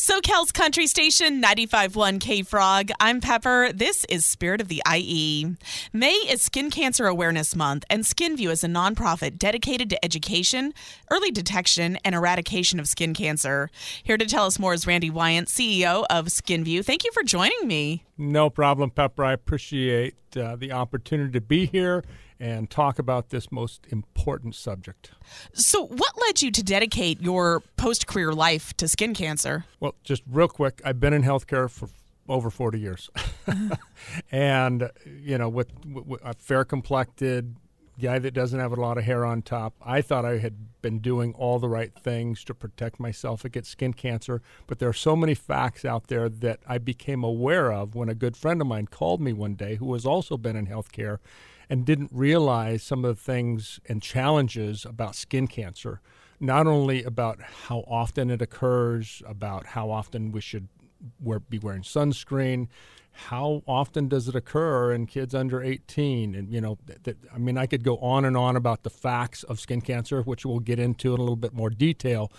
SoCal's Country Station 95.1 K Frog. I'm Pepper. This is Spirit of the IE. May is Skin Cancer Awareness Month, and SknVue is a nonprofit dedicated to education, early detection, and eradication of skin cancer. Here to tell us more is Randy Wyant, CEO of SknVue. Thank you for joining me. No problem, Pepper. I appreciate uh, the opportunity to be here and talk about this most important subject. So, what led you to dedicate your post career life to skin cancer? Well, just real quick, I've been in healthcare for over 40 years. and, you know, with, with a fair complected guy that doesn't have a lot of hair on top, I thought I had been doing all the right things to protect myself against skin cancer. But there are so many facts out there that I became aware of when a good friend of mine called me one day who has also been in healthcare and didn't realize some of the things and challenges about skin cancer, not only about how often it occurs, about how often we should wear, be wearing sunscreen, how often does it occur in kids under 18 and you know that, i mean i could go on and on about the facts of skin cancer which we'll get into in a little bit more detail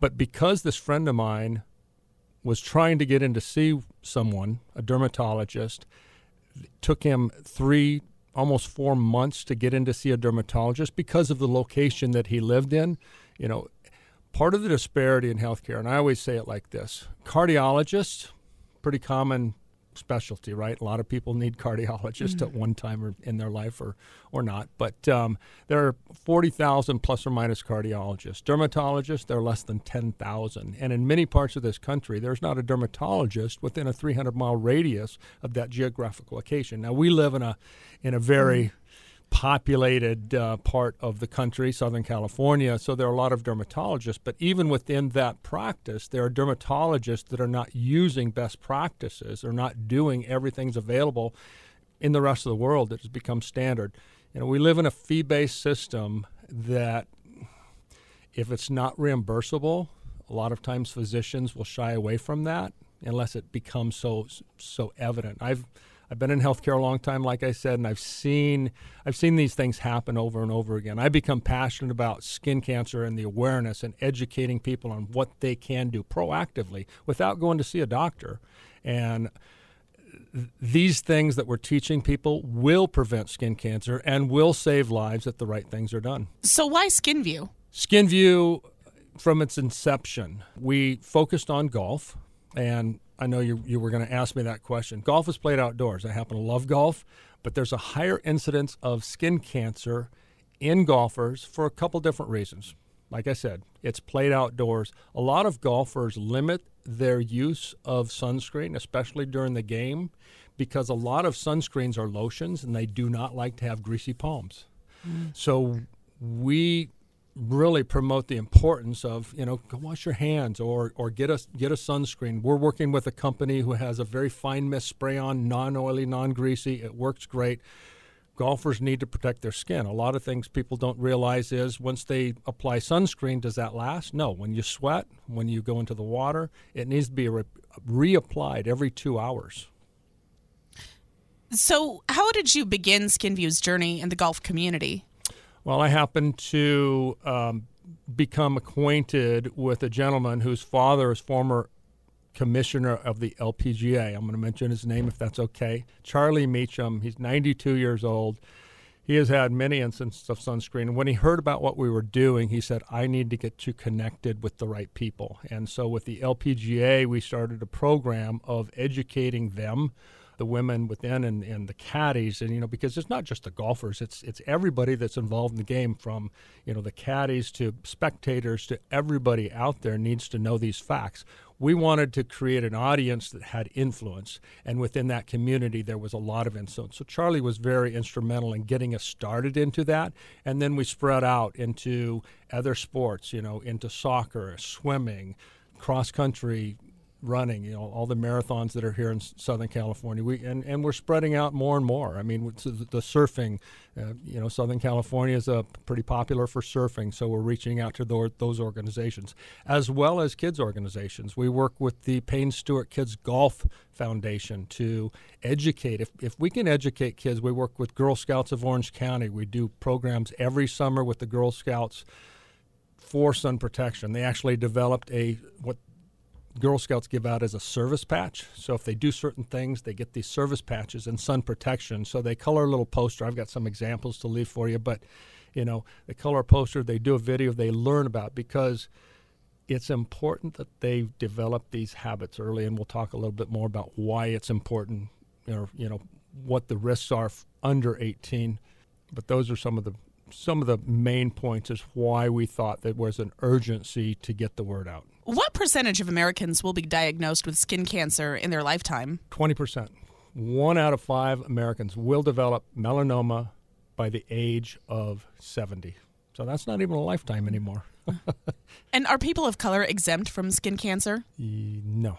but because this friend of mine was trying to get in to see someone a dermatologist took him three almost four months to get in to see a dermatologist because of the location that he lived in. You know, part of the disparity in healthcare, and I always say it like this cardiologists, pretty common specialty, right? A lot of people need cardiologists mm-hmm. at one time or in their life or, or not. But um, there are 40,000 plus or minus cardiologists. Dermatologists, there are less than 10,000. And in many parts of this country, there's not a dermatologist within a 300 mile radius of that geographic location. Now, we live in a, in a very mm-hmm populated uh, part of the country, Southern California. So there are a lot of dermatologists. But even within that practice, there are dermatologists that are not using best practices or not doing everything's available in the rest of the world that has become standard. You know, we live in a fee-based system that, if it's not reimbursable, a lot of times physicians will shy away from that unless it becomes so so evident. I've I've been in healthcare a long time, like I said, and I've seen I've seen these things happen over and over again. I become passionate about skin cancer and the awareness and educating people on what they can do proactively without going to see a doctor. And these things that we're teaching people will prevent skin cancer and will save lives if the right things are done. So why SknVue? SknVue from its inception, we focused on golf and I know you, you were going to ask me that question. Golf is played outdoors. I happen to love golf, but there's a higher incidence of skin cancer in golfers for a couple different reasons. Like I said, it's played outdoors. A lot of golfers limit their use of sunscreen, especially during the game, because a lot of sunscreens are lotions and they do not like to have greasy palms. Mm. So we really promote the importance of you know go wash your hands or or get a get a sunscreen. We're working with a company who has a very fine mist spray on, non-oily, non-greasy. It works great. Golfers need to protect their skin. A lot of things people don't realize is once they apply sunscreen, does that last? No. When you sweat, when you go into the water, it needs to be re- reapplied every two hours. So, how did you begin SknVue's journey in the golf community? Well, I happened to um, become acquainted with a gentleman whose father is former commissioner of the LPGA. I'm going to mention his name if that's okay. Charlie Mechem. He's 92 years old. he has had many instances of sunscreen. When he heard about what we were doing, he said, I need to get you connected with the right people. And so with the LPGA, we started a program of educating them the women within and, and the caddies. And you know because it's not just the golfers it's it's everybody that's involved in the game from you know the caddies to spectators to everybody out there needs to know these facts. We wanted to create an audience that had influence and within that community there was a lot of influence. So charlie was very instrumental in getting us started into that and then we spread out into other sports you know into soccer swimming cross country running, you know, all the marathons that are here in Southern California. We and, and we're spreading out more and more. I mean, the surfing, uh, you know, Southern California is a pretty popular for surfing, so we're reaching out to those, those organizations as well as kids organizations. We work with the Payne Stewart Kids Golf Foundation to educate. If if we can educate kids, we work with Girl Scouts of Orange County. We do programs every summer with the Girl Scouts for sun protection. They actually developed a what Girl Scouts give out as a service patch. So if they do certain things, they get these service patches and sun protection. So they color a little poster. I've got some examples to leave for you, but you know, they color a poster, they do a video, they learn about because it's important that they develop these habits early and we'll talk a little bit more about why it's important or you know what the risks are under 18 but those are some of the some of the main points is why we thought there was an urgency to get the word out. What percentage of Americans will be diagnosed with skin cancer in their lifetime? 20%. One out of five Americans will develop melanoma by the age of 70. So that's not even a lifetime anymore. and are people of color exempt from skin cancer? No.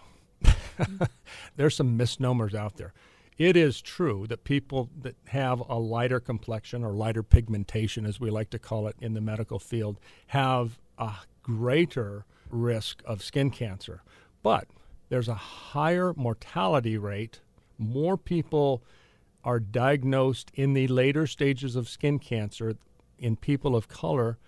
There's some misnomers out there it is true that people that have a lighter complexion or lighter pigmentation, as we like to call it in the medical field, have a greater risk of skin cancer. But there's a higher mortality rate. More people are diagnosed in the later stages of skin cancer in people of color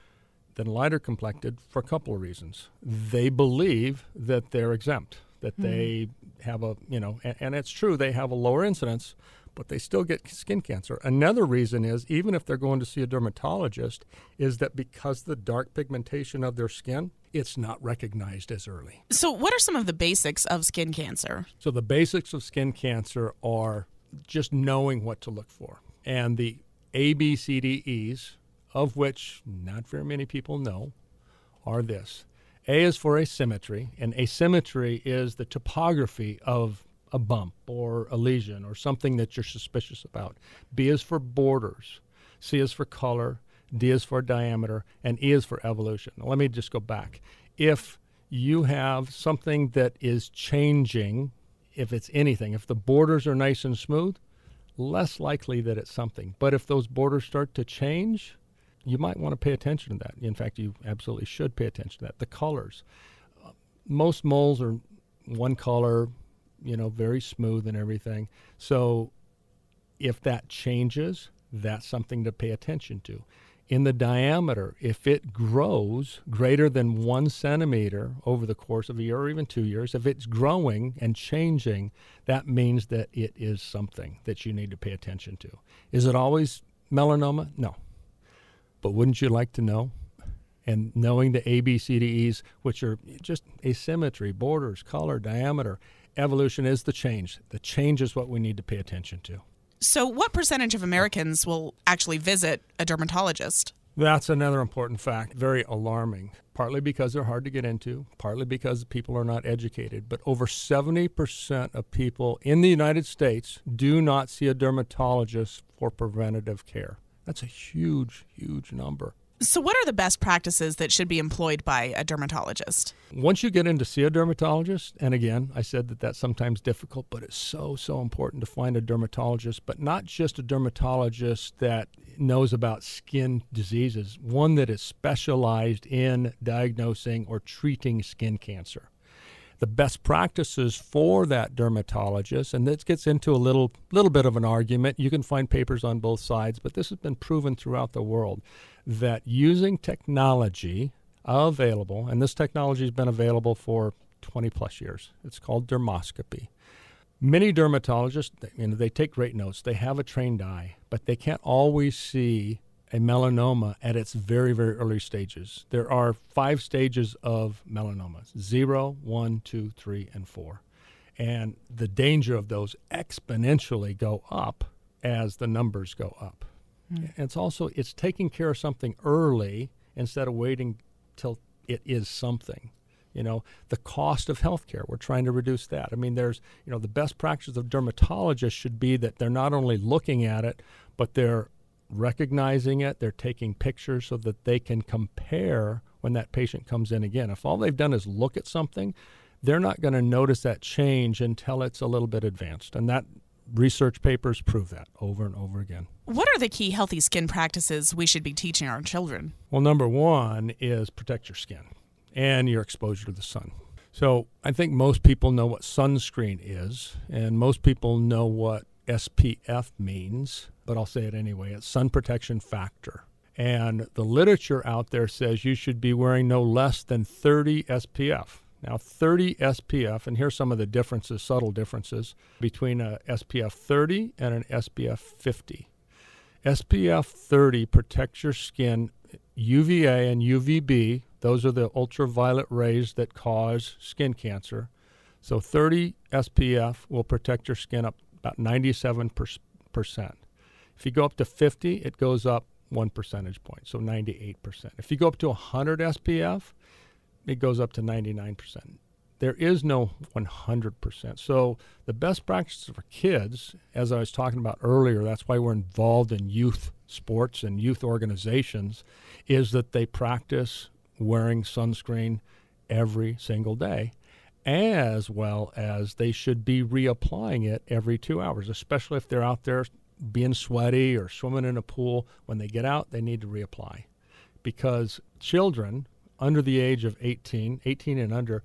than lighter complected for a couple of reasons. They believe that they're exempt that mm-hmm. they have a you know and, and, it's true they have a lower incidence but they still get skin cancer. Another reason is even if they're going to see a dermatologist is that because the dark pigmentation of their skin it's not recognized as early. So what are some of the basics of skin cancer? So the basics of skin cancer are just knowing what to look for. And the abcdes of which not very many people know are this a is for asymmetry, and asymmetry is the topography of a bump or a lesion or something that you're suspicious about. B is for borders. C is for color. D is for diameter. And E is for evolution. Now, let me just go back. If you have something that is changing, if it's anything, if the borders are nice and smooth, less likely that it's something. But if those borders start to change, you might want to pay attention to that. In fact, you absolutely should pay attention to that. The colors. Most moles are one color, you know, very smooth and everything. So if that changes, that's something to pay attention to. In the diameter, if it grows greater than one centimeter over the course of a year or even two years, if it's growing and changing, that means that it is something that you need to pay attention to. Is it always melanoma? No. But wouldn't you like to know? And knowing the ABCDEs, which are just asymmetry, borders, color, diameter, evolution is the change. The change is what we need to pay attention to. So, what percentage of Americans will actually visit a dermatologist? That's another important fact, very alarming, partly because they're hard to get into, partly because people are not educated. But over 70% of people in the United States do not see a dermatologist for preventative care. That's a huge, huge number. So, what are the best practices that should be employed by a dermatologist? Once you get in to see a dermatologist, and again, I said that that's sometimes difficult, but it's so, so important to find a dermatologist, but not just a dermatologist that knows about skin diseases, one that is specialized in diagnosing or treating skin cancer the best practices for that dermatologist, and this gets into a little little bit of an argument. You can find papers on both sides, but this has been proven throughout the world that using technology available, and this technology has been available for 20 plus years. It's called dermoscopy. Many dermatologists, you know, they take great notes. They have a trained eye, but they can't always see a melanoma at its very, very early stages. There are five stages of melanomas zero, one, two, three, and four. And the danger of those exponentially go up as the numbers go up. Mm. It's also it's taking care of something early instead of waiting till it is something. You know, the cost of healthcare, we're trying to reduce that. I mean, there's, you know, the best practice of dermatologists should be that they're not only looking at it, but they're recognizing it, they're taking pictures so that they can compare when that patient comes in again. If all they've done is look at something, they're not going to notice that change until it's a little bit advanced. And that research papers prove that over and over again. What are the key healthy skin practices we should be teaching our children? Well, number one is protect your skin and your exposure to the sun. So I think most people know what sunscreen is, and most people know what SPF means, but I'll say it anyway. It's sun protection factor. And the literature out there says you should be wearing no less than 30 SPF. Now, 30 SPF, and here's some of the differences, subtle differences between a SPF 30 and an SPF 50. SPF 30 protects your skin UVA and UVB, those are the ultraviolet rays that cause skin cancer. So 30 SPF will protect your skin up about 97%. If you go up to 50, it goes up one percentage point, so 98%. If you go up to 100 SPF, it goes up to 99%. There is no 100%. So the best practices for kids, as I was talking about earlier, that's why we're involved in youth sports and youth organizations, is that they practice wearing sunscreen every single day, as well as they should be reapplying it every two hours, especially if they're out there being sweaty or swimming in a pool. When they get out, they need to reapply because children under the age of 18, 18 and under,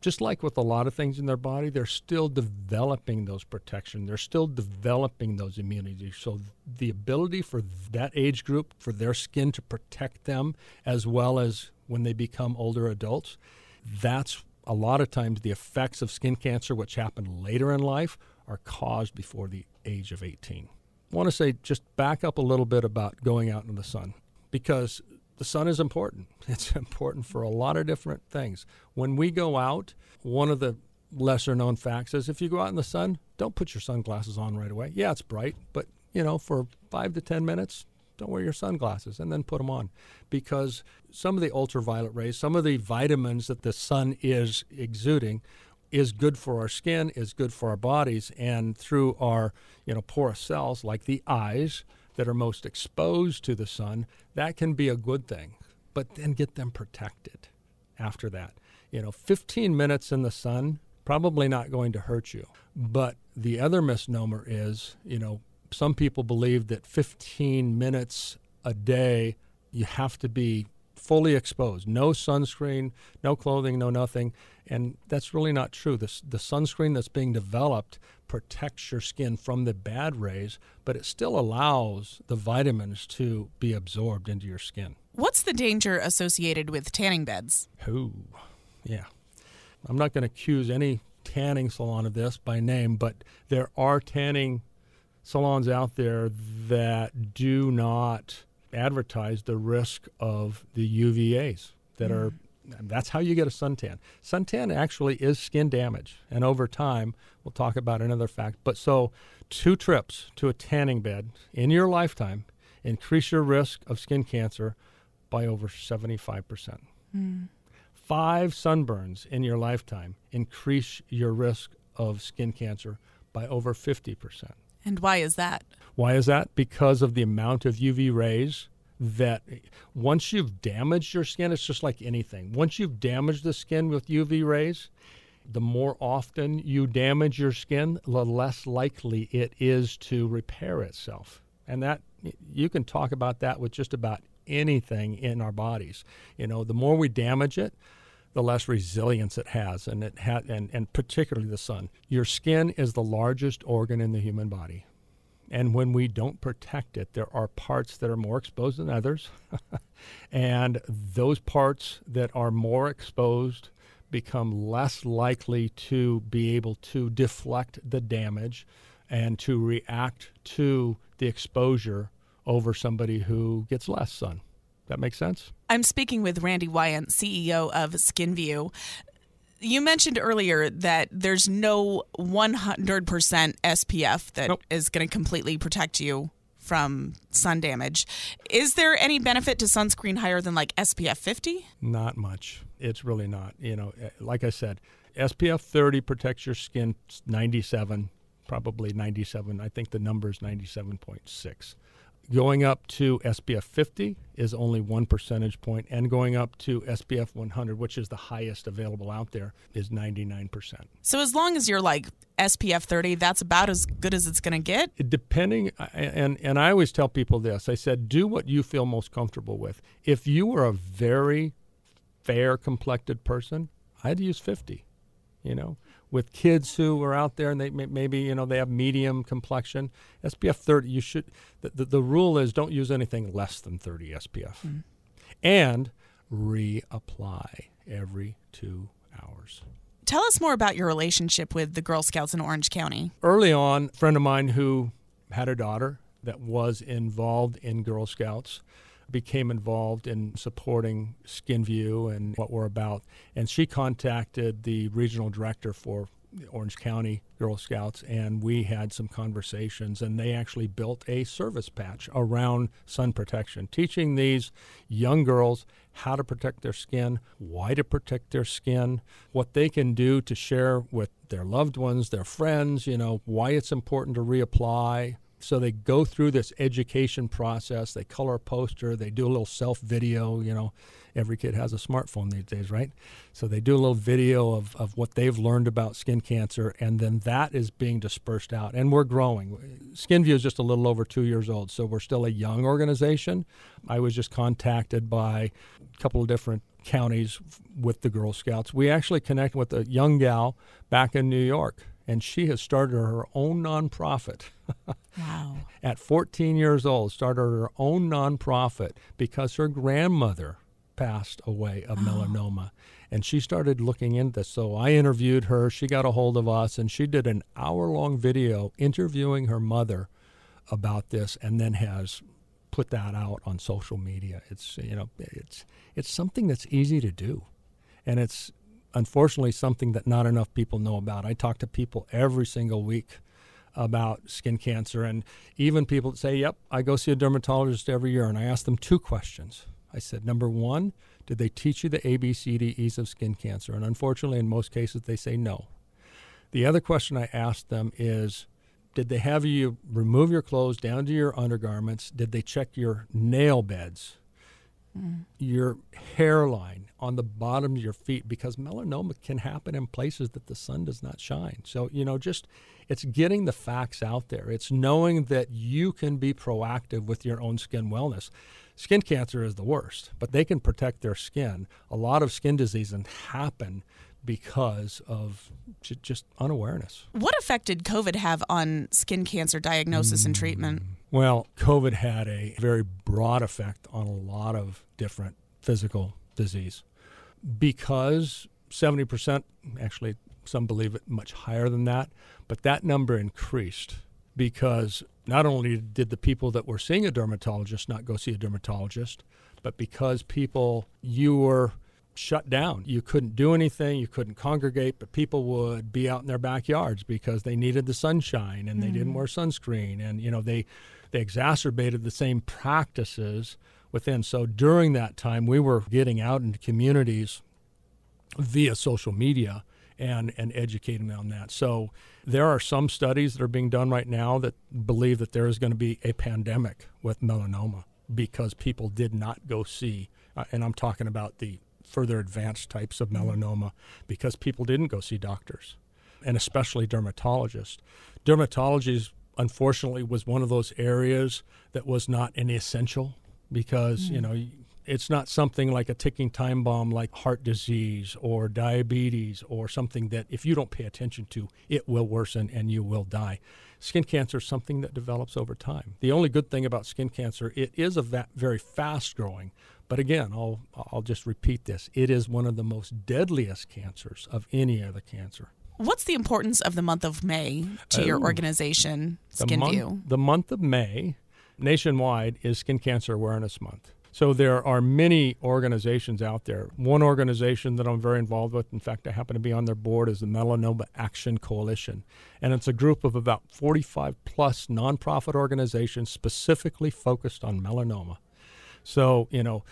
just like with a lot of things in their body, they're still developing those protection. They're still developing those immunities. So the ability for that age group, for their skin to protect them, as well as when they become older adults, that's a lot of times the effects of skin cancer, which happen later in life, are caused before the age of 18. I want to say just back up a little bit about going out in the sun because the sun is important. It's important for a lot of different things. When we go out, one of the lesser known facts is if you go out in the sun, don't put your sunglasses on right away. Yeah, it's bright, but you know, for 5 to 10 minutes, don't wear your sunglasses and then put them on because some of the ultraviolet rays, some of the vitamins that the sun is exuding is good for our skin, is good for our bodies and through our, you know, porous cells like the eyes, that are most exposed to the sun, that can be a good thing. But then get them protected after that. You know, 15 minutes in the sun, probably not going to hurt you. But the other misnomer is, you know, some people believe that 15 minutes a day, you have to be fully exposed, no sunscreen, no clothing, no nothing. And that's really not true. The, the sunscreen that's being developed protects your skin from the bad rays, but it still allows the vitamins to be absorbed into your skin. What's the danger associated with tanning beds? Oh, yeah. I'm not going to accuse any tanning salon of this by name, but there are tanning salons out there that do not advertise the risk of the UVAs that mm. are that's how you get a suntan. Suntan actually is skin damage, and over time, we'll talk about another fact. But so, two trips to a tanning bed in your lifetime increase your risk of skin cancer by over 75%. Mm. Five sunburns in your lifetime increase your risk of skin cancer by over 50%. And why is that? Why is that? Because of the amount of UV rays that once you've damaged your skin, it's just like anything. Once you've damaged the skin with UV rays, the more often you damage your skin, the less likely it is to repair itself. And that you can talk about that with just about anything in our bodies. You know, the more we damage it, the less resilience it has, and it ha- and, and particularly the sun. Your skin is the largest organ in the human body. And when we don't protect it, there are parts that are more exposed than others. and those parts that are more exposed become less likely to be able to deflect the damage and to react to the exposure over somebody who gets less sun. That makes sense? I'm speaking with Randy Wyant, CEO of SknVue. You mentioned earlier that there's no 100% SPF that Nope. is going to completely protect you from sun damage. Is there any benefit to sunscreen higher than like SPF 50? Not much. It's really not. You know, eh, like I said, SPF 30 protects your skin 97, probably 97. I think the number is 97.6. Going up to SPF 50 is only one percentage point, and going up to SPF 100, which is the highest available out there, is 99%. So as long as you're like SPF 30, that's about as good as it's going to get. depending and and I always tell people this. I said do what you feel most comfortable with. If you were a very fair complected person, I'd use 50, you know. With kids who are out there and they may, maybe, you know, they have medium complexion, SPF 30 you should the, the, the rule is don't use anything less than 30 SPF. Hmm. And reapply every 2 hours. Tell us more about your relationship with the Girl Scouts in Orange County. early on, a friend of mine who had a daughter that was involved in Girl Scouts became involved in supporting SknVue and what we're about. And she contacted the regional director for Orange County Girl Scouts, and we had some conversations. And they actually built a service patch around sun protection, teaching these young girls how to protect their skin, why to protect their skin, what they can do to share with their loved ones, their friends, you know, why it's important to reapply. So they go through this education process. They color a poster. They do a little self video. You know, every kid has a smartphone these days, right? So they do a little video of, of what they've learned about skin cancer, and then that is being dispersed out. And we're growing. SknVue is just a little over two years old, so we're still a young organization. I was just contacted by a couple of different counties with the Girl Scouts. We actually connected with a young gal back in New York, and she has started her own nonprofit. Wow. At 14 years old, started her own nonprofit because her grandmother passed away of oh. melanoma. And she started looking into this. So I interviewed her. She got a hold of us, and she did an hour long video interviewing her mother about this, and then has put that out on social media. It's you know it's it's something that's easy to do, and it's unfortunately something that not enough people know about. I talk to people every single week about skin cancer, and even people say, "Yep, I go see a dermatologist every year," and I ask them two questions. I said, number one, did they teach you the ABCDEs of skin cancer? And unfortunately, in most cases, they say no. The other question I asked them is, did they have you remove your clothes down to your undergarments? Did they check your nail beds, your hairline on the bottom of your feet? Because melanoma can happen in places that the sun does not shine. So, you know, just it's getting the facts out there. It's knowing that you can be proactive with your own skin wellness. Skin cancer is the worst, but they can protect their skin. A lot of skin diseases happen because of just unawareness. What effect did COVID have on skin cancer diagnosis and treatment? Mm. Well, COVID had a very broad effect on a lot of different physical disease because 70%, actually, some believe it much higher than that, but that number increased because not only did the people that were seeing a dermatologist not go see a dermatologist, but because people, you were shut down. You couldn't do anything, you couldn't congregate, but people would be out in their backyards because they needed the sunshine and they didn't mm. wear sunscreen and you know they they exacerbated the same practices within. So during that time we were getting out into communities via social media and, and educating them on that. So there are some studies that are being done right now that believe that there is going to be a pandemic with melanoma because people did not go see, uh, and I'm talking about the further advanced types of melanoma because people didn't go see doctors and especially dermatologists. Dermatology, unfortunately, was one of those areas that was not an essential because, you mm. know, it's not something like a ticking time bomb like heart disease or diabetes or something that if you don't pay attention to, it will worsen and you will die. Skin cancer is something that develops over time. The only good thing about skin cancer, it is a va- very fast growing, But again, I'll, I'll just repeat this it is one of the most deadliest cancers of any other cancer. What's the importance of the month of May to your Oh. organization, The SknVue? month, the month of May nationwide is Skin Cancer Awareness Month. So there are many organizations out there. One organization that I'm very involved with, in fact, I happen to be on their board, is the Melanoma Action Coalition. And it's a group of about 45 plus nonprofit organizations specifically focused on melanoma. So, you know,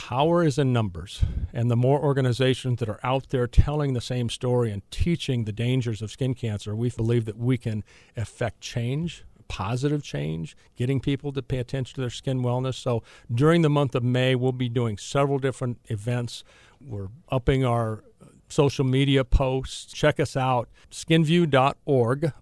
power is in numbers. And the more organizations that are out there telling the same story and teaching the dangers of skin cancer, we believe that we can affect change, positive change, getting people to pay attention to their skin wellness. So during the month of May, we'll be doing several different events. We're upping our uh, social media posts. Check us out, sknvue.org,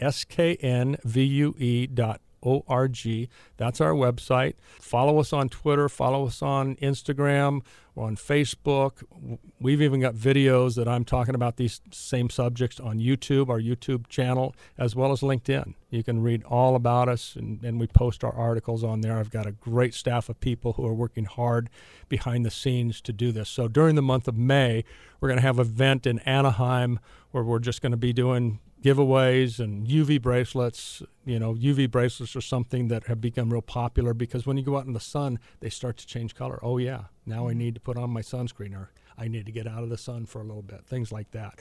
S K N V U E dot O R G. That's our website. Follow us on Twitter, follow us on Instagram, or on Facebook. We've even got videos that I'm talking about these same subjects on YouTube, our YouTube channel, as well as LinkedIn. You can read all about us, and, and we post our articles on there. I've got a great staff of people who are working hard behind the scenes to do this. So during the month of May, we're going to have an event in Anaheim where we're just going to be doing giveaways and UV bracelets. You know, UV bracelets are something that have become real popular because when you go out in the sun, they start to change color. Oh, yeah, now I need to put on my sunscreen or I need to get out of the sun for a little bit, things like that.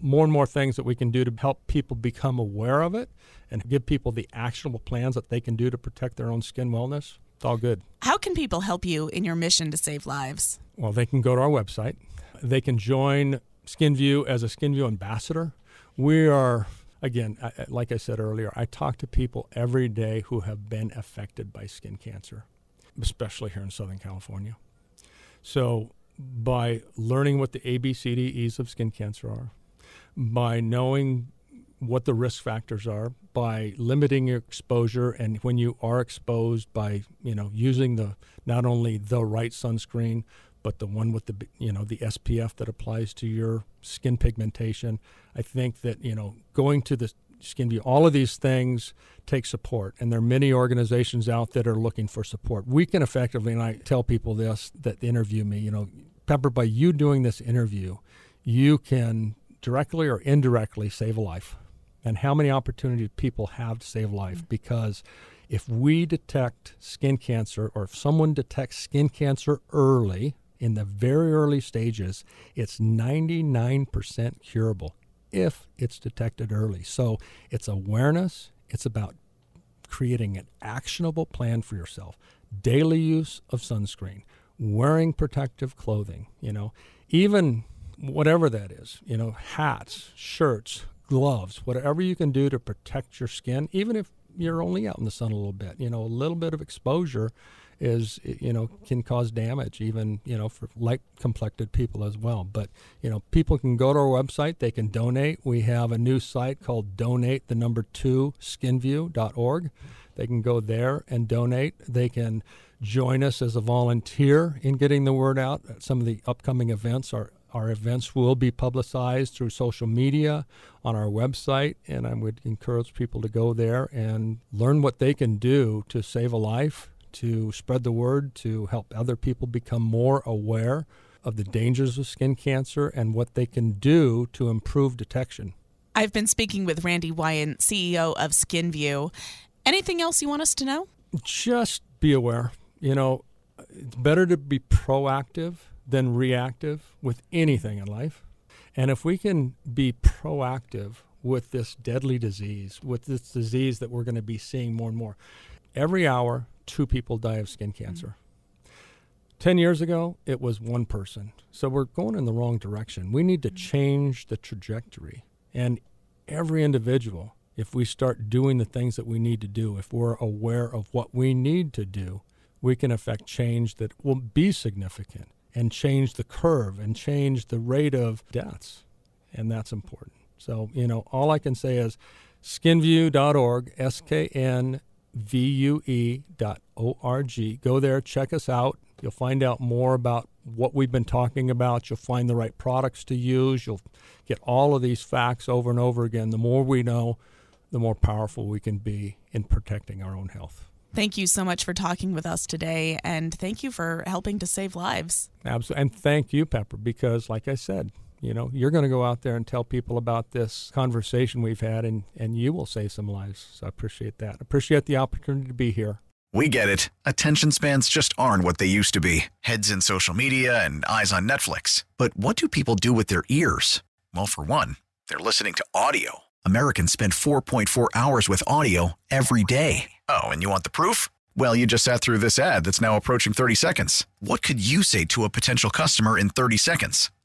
More and more things that we can do to help people become aware of it and give people the actionable plans that they can do to protect their own skin wellness. It's all good. How can people help you in your mission to save lives? Well, they can go to our website. They can join SknVue as a SknVue ambassador. We are, again, I- like I said earlier, I talk to people every day who have been affected by skin cancer, especially here in Southern California. So, by learning what the ABCDEs of skin cancer are, by knowing what the risk factors are, by limiting your exposure, and when you are exposed, by you know using the not only the right sunscreen, but the one with the you know the SPF that applies to your skin pigmentation. I think that you know going to the SknVue, all of these things take support, and there are many organizations out that are looking for support. We can effectively, and I tell people this that interview me, you know, Pepper, by you doing this interview, you can directly or indirectly save a life. And how many opportunities people have to save life mm. because if we detect skin cancer or if someone detects skin cancer early in the very early stages, it's 99% curable if it's detected early. So it's awareness, it's about creating an actionable plan for yourself. Daily use of sunscreen, wearing protective clothing, you know, even whatever that is, you know, hats, shirts, gloves, whatever you can do to protect your skin, even if you're only out in the sun a little bit, you know, a little bit of exposure is you know can cause damage even you know for light complected people as well. But you know people can go to our website they can donate. We have a new site called donate the number two sknvue.org they can go there and donate. They can join us as a volunteer in getting the word out. Some of the upcoming events are our events will be publicized through social media on our website, and I would encourage people to go there and learn what they can do to save a life, to spread the word, to help other people become more aware of the dangers of skin cancer and what they can do to improve detection. I've been speaking with Randy Wyant, CEO of SknVue. Anything else you want us to know? Just be aware. You know, it's better to be proactive than reactive with anything in life. And if we can be proactive with this deadly disease, with this disease that we're going to be seeing more and more, every hour, two people die of skin cancer. 10 years ago, it was one person. So we're going in the wrong direction. We need to change the trajectory. And every individual, if we start doing the things that we need to do, if we're aware of what we need to do, we can affect change that will be significant and change the curve and change the rate of deaths. And that's important. So, you know, all I can say is sknvue.org, S K N V U E dot O R G. Go there, check us out. You'll find out more about what we've been talking about. You'll find the right products to use. You'll get all of these facts over and over again. The more we know, the more powerful we can be in protecting our own health. Thank you so much for talking with us today, and thank you for helping to save lives. Absolutely. And thank you, Pepper, because like I said, you know, you're going to go out there and tell people about this conversation we've had, and, and you will save some lives. So I appreciate that. Appreciate the opportunity to be here. We get it. Attention spans just aren't what they used to be heads in social media and eyes on Netflix. But what do people do with their ears? Well, for one, they're listening to audio. Americans spend 4.4 hours with audio every day. Oh, and you want the proof? Well, you just sat through this ad that's now approaching 30 seconds. What could you say to a potential customer in 30 seconds?